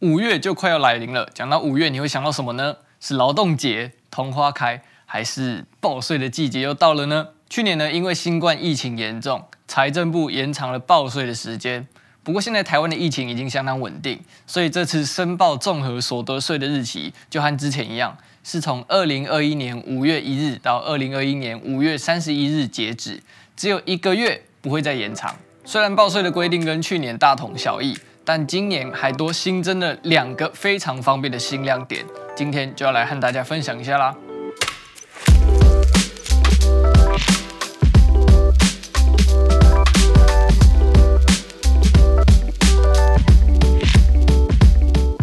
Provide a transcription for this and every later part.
五月就快要来临了。讲到五月，你会想到什么呢？是劳动节、桐花开，还是报税的季节又到了呢？去年呢，因为新冠疫情严重，财政部延长了报税的时间。不过现在台湾的疫情已经相当稳定，所以这次申报综合所得税的日期就和之前一样，是从二零二一年五月一日到二零二一年五月三十一日截止，只有一个月，不会再延长。虽然报税的规定跟去年大同小异。但今年还多新增了两个非常方便的新亮点，今天就要来和大家分享一下啦。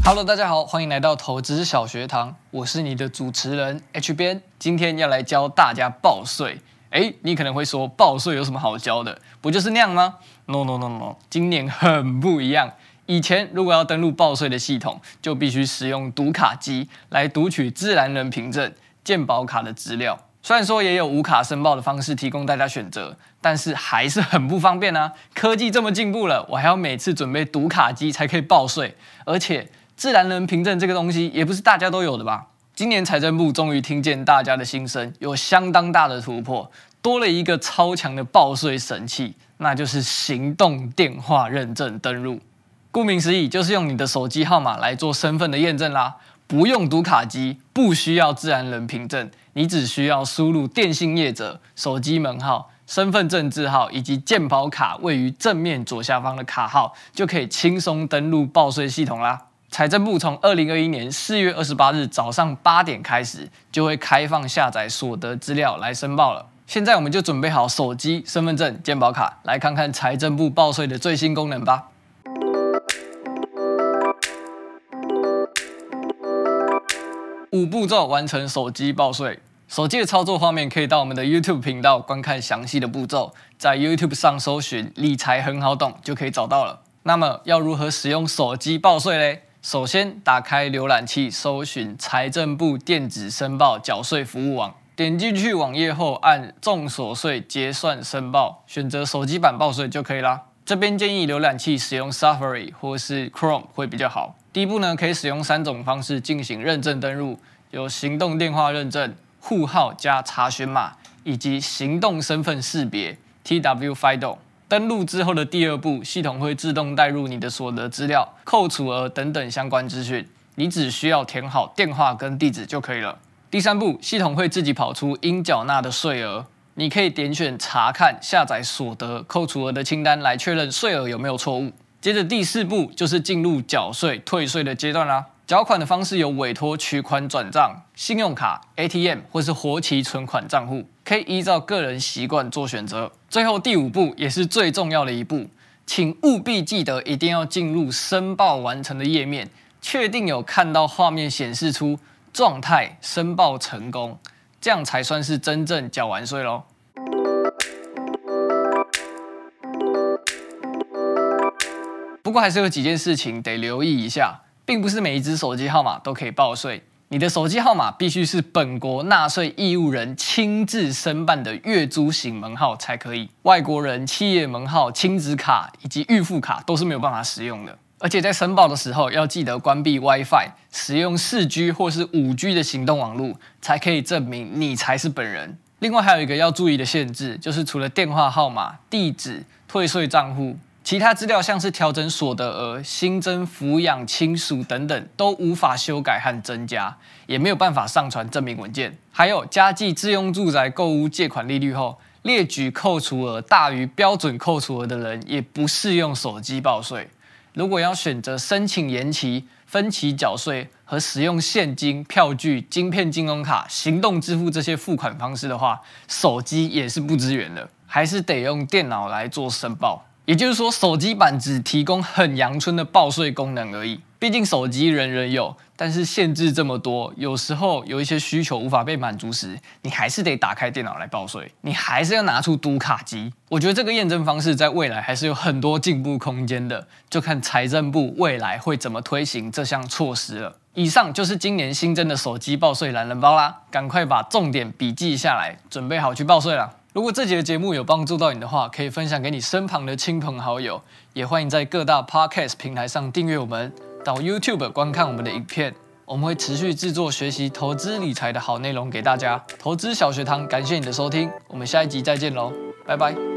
Hello，大家好，欢迎来到投资小学堂，我是你的主持人 H 编，今天要来教大家报税。诶，你可能会说报税有什么好教的？不就是那样吗？No No No No，今年很不一样。以前如果要登录报税的系统，就必须使用读卡机来读取自然人凭证、健保卡的资料。虽然说也有无卡申报的方式提供大家选择，但是还是很不方便啊！科技这么进步了，我还要每次准备读卡机才可以报税，而且自然人凭证这个东西也不是大家都有的吧？今年财政部终于听见大家的心声，有相当大的突破，多了一个超强的报税神器，那就是行动电话认证登录。顾名思义，就是用你的手机号码来做身份的验证啦，不用读卡机，不需要自然人凭证，你只需要输入电信业者手机门号、身份证字号以及健保卡位于正面左下方的卡号，就可以轻松登录报税系统啦。财政部从二零二一年四月二十八日早上八点开始，就会开放下载所得资料来申报了。现在我们就准备好手机、身份证、健保卡，来看看财政部报税的最新功能吧。五步骤完成手机报税。手机的操作画面可以到我们的 YouTube 频道观看详细的步骤，在 YouTube 上搜寻“理财很好懂”就可以找到了。那么要如何使用手机报税嘞？首先打开浏览器，搜寻财政部电子申报缴税服务网，点进去网页后按重所税结算申报，选择手机版报税就可以啦。这边建议浏览器使用 Safari 或是 Chrome 会比较好。第一步呢，可以使用三种方式进行认证登录，有行动电话认证、户号加查询码，以及行动身份识别 （TW FIDO）。登录之后的第二步，系统会自动带入你的所得资料、扣除额等等相关资讯，你只需要填好电话跟地址就可以了。第三步，系统会自己跑出应缴纳的税额，你可以点选查看、下载所得、扣除额的清单来确认税额有没有错误。接着第四步就是进入缴税退税的阶段啦。缴款的方式有委托取款转账、信用卡、ATM 或是活期存款账户，可以依照个人习惯做选择。最后第五步也是最重要的一步，请务必记得一定要进入申报完成的页面，确定有看到画面显示出状态申报成功，这样才算是真正缴完税喽。不过还是有几件事情得留意一下，并不是每一只手机号码都可以报税。你的手机号码必须是本国纳税义务人亲自申办的月租型门号才可以，外国人企业门号、亲子卡以及预付卡都是没有办法使用的。而且在申报的时候要记得关闭 WiFi，使用 4G 或是 5G 的行动网络，才可以证明你才是本人。另外还有一个要注意的限制，就是除了电话号码、地址、退税账户。其他资料像是调整所得额、新增抚养亲属等等，都无法修改和增加，也没有办法上传证明文件。还有，加计自用住宅购屋借款利率后，列举扣除额大于标准扣除额的人，也不适用手机报税。如果要选择申请延期、分期缴税和使用现金、票据、晶片、金融卡、行动支付这些付款方式的话，手机也是不支援的，还是得用电脑来做申报。也就是说，手机版只提供很阳春的报税功能而已。毕竟手机人人有，但是限制这么多，有时候有一些需求无法被满足时，你还是得打开电脑来报税，你还是要拿出读卡机。我觉得这个验证方式在未来还是有很多进步空间的，就看财政部未来会怎么推行这项措施了。以上就是今年新增的手机报税懒人包啦，赶快把重点笔记下来，准备好去报税了。如果这集的节目有帮助到你的话，可以分享给你身旁的亲朋好友，也欢迎在各大 podcast 平台上订阅我们，到 YouTube 观看我们的影片，我们会持续制作学习投资理财的好内容给大家。投资小学堂，感谢你的收听，我们下一集再见喽，拜拜。